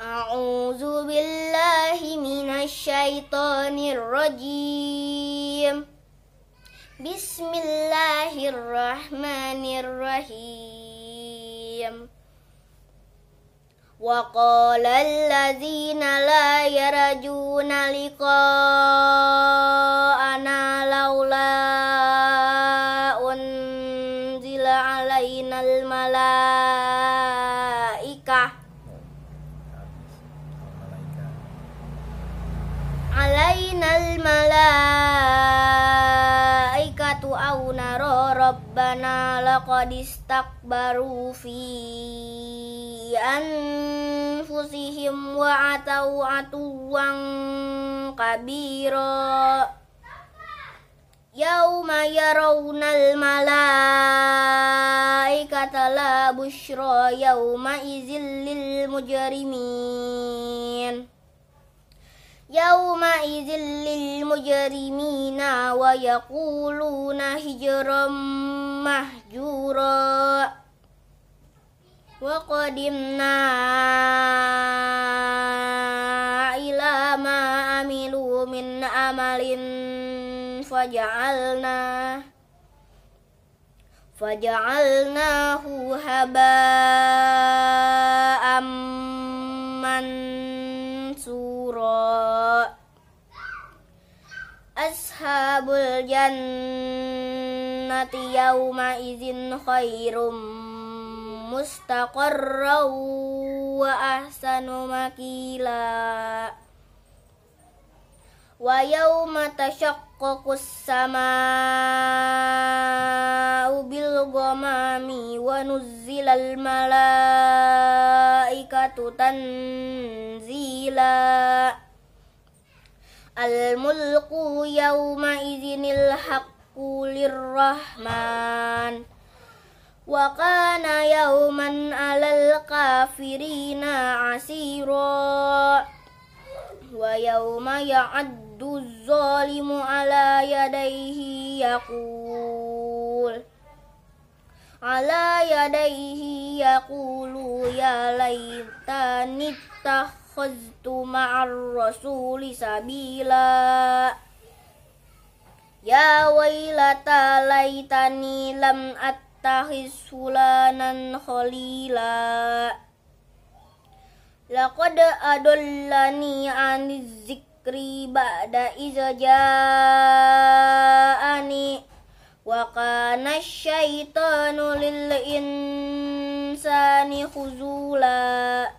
أعوذ بالله من الشيطان الرجيم. بسم الله الرحمن الرحيم. وقال الذين لا يرجون لقاءنا لولا أنزل علينا الملائكة علينا الملائكة أو نرى ربنا لقد استكبروا في أنفسهم وعتوا عتوا كبيرا يوم يرون الملائكة لا بشرى يومئذ للمجرمين يومئذ للمجرمين ويقولون هجرا مهجورا وقدمنا إلى ما عملوا من عمل فجعلناه فجعلناه هباء jannati yawma izin khairum mustaqarraw wa ahsanu makila wa yawma tashaqqaqus sama ubil gomami wa nuzzilal malaikatu tanzila Al-mulku yawma izinil haqqu lirrahman. Wa kana yawman alal kafirina asira Wa yawma ya'addu zalimu ala yadaihi yaqul. Ala yadaihi yaqulu ya laytani tah اتخذت مع الرسول سبيلا يا ويلتى ليتني لم أتخذ فلانا خليلا لقد أضلني عن الذكر بعد إذ جاءني وكان الشيطان للإنسان خذولا خذولا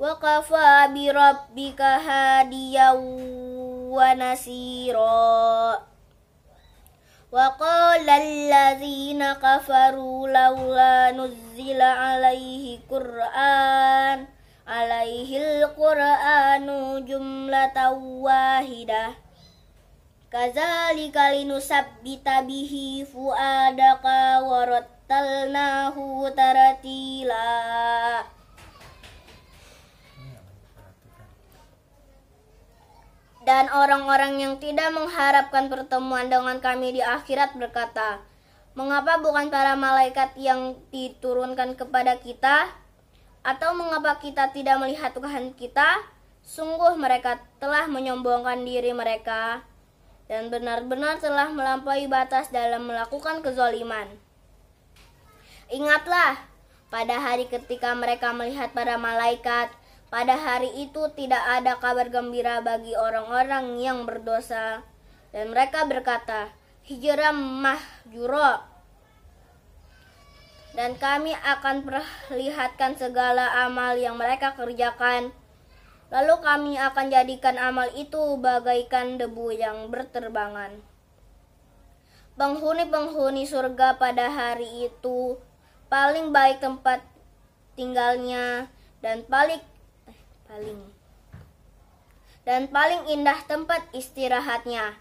wa kafa bi rabbika hadiyan wa nasira. Wa qala allazina kafaru laula nuzzila alaihi qur'an alaihi alqur'anu jumlatan wahidah. Kadzalika linusabbita bihi fuadaka warattalnahu taratila. Dan orang-orang yang tidak mengharapkan pertemuan dengan kami di akhirat berkata, Mengapa bukan para malaikat yang diturunkan kepada kita? Atau mengapa kita tidak melihat Tuhan kita? Sungguh mereka telah menyombongkan diri mereka dan benar-benar telah melampaui batas dalam melakukan kezoliman. Ingatlah, pada hari ketika mereka melihat para malaikat, pada hari itu tidak ada kabar gembira bagi orang-orang yang berdosa. Dan mereka berkata, Hijram mahjuro. Dan kami akan perlihatkan segala amal yang mereka kerjakan. Lalu kami akan jadikan amal itu bagaikan debu yang berterbangan. Penghuni-penghuni surga pada hari itu paling baik tempat tinggalnya dan paling paling dan paling indah tempat istirahatnya.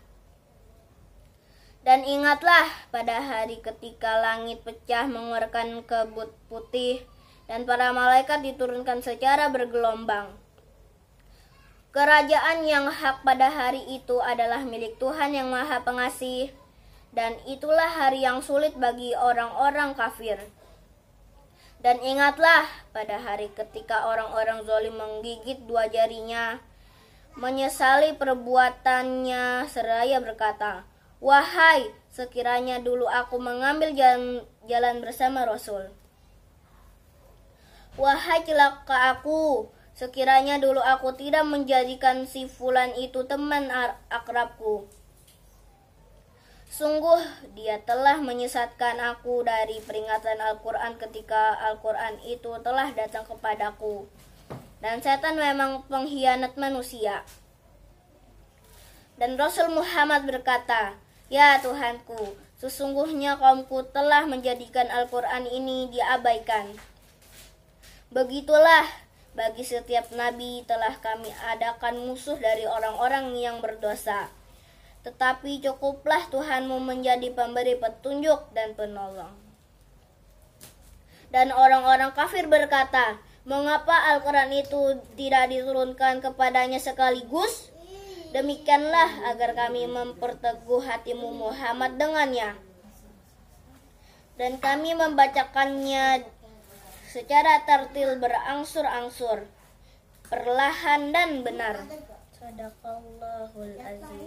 Dan ingatlah pada hari ketika langit pecah mengeluarkan kebut putih dan para malaikat diturunkan secara bergelombang. Kerajaan yang hak pada hari itu adalah milik Tuhan yang Maha Pengasih, dan itulah hari yang sulit bagi orang-orang kafir. Dan ingatlah pada hari ketika orang-orang zolim menggigit dua jarinya, menyesali perbuatannya seraya berkata, Wahai, sekiranya dulu aku mengambil jalan, jalan bersama Rasul. Wahai celaka aku, sekiranya dulu aku tidak menjadikan si fulan itu teman akrabku. Sungguh dia telah menyesatkan aku dari peringatan Al-Quran ketika Al-Quran itu telah datang kepadaku. Dan setan memang pengkhianat manusia. Dan Rasul Muhammad berkata, Ya Tuhanku, sesungguhnya kaumku telah menjadikan Al-Quran ini diabaikan. Begitulah bagi setiap nabi telah kami adakan musuh dari orang-orang yang berdosa. Tetapi cukuplah Tuhanmu menjadi pemberi petunjuk dan penolong. Dan orang-orang kafir berkata, Mengapa Al-Quran itu tidak diturunkan kepadanya sekaligus? Demikianlah agar kami memperteguh hatimu Muhammad dengannya. Dan kami membacakannya secara tertil berangsur-angsur, perlahan dan benar. Sadaqallahul azim.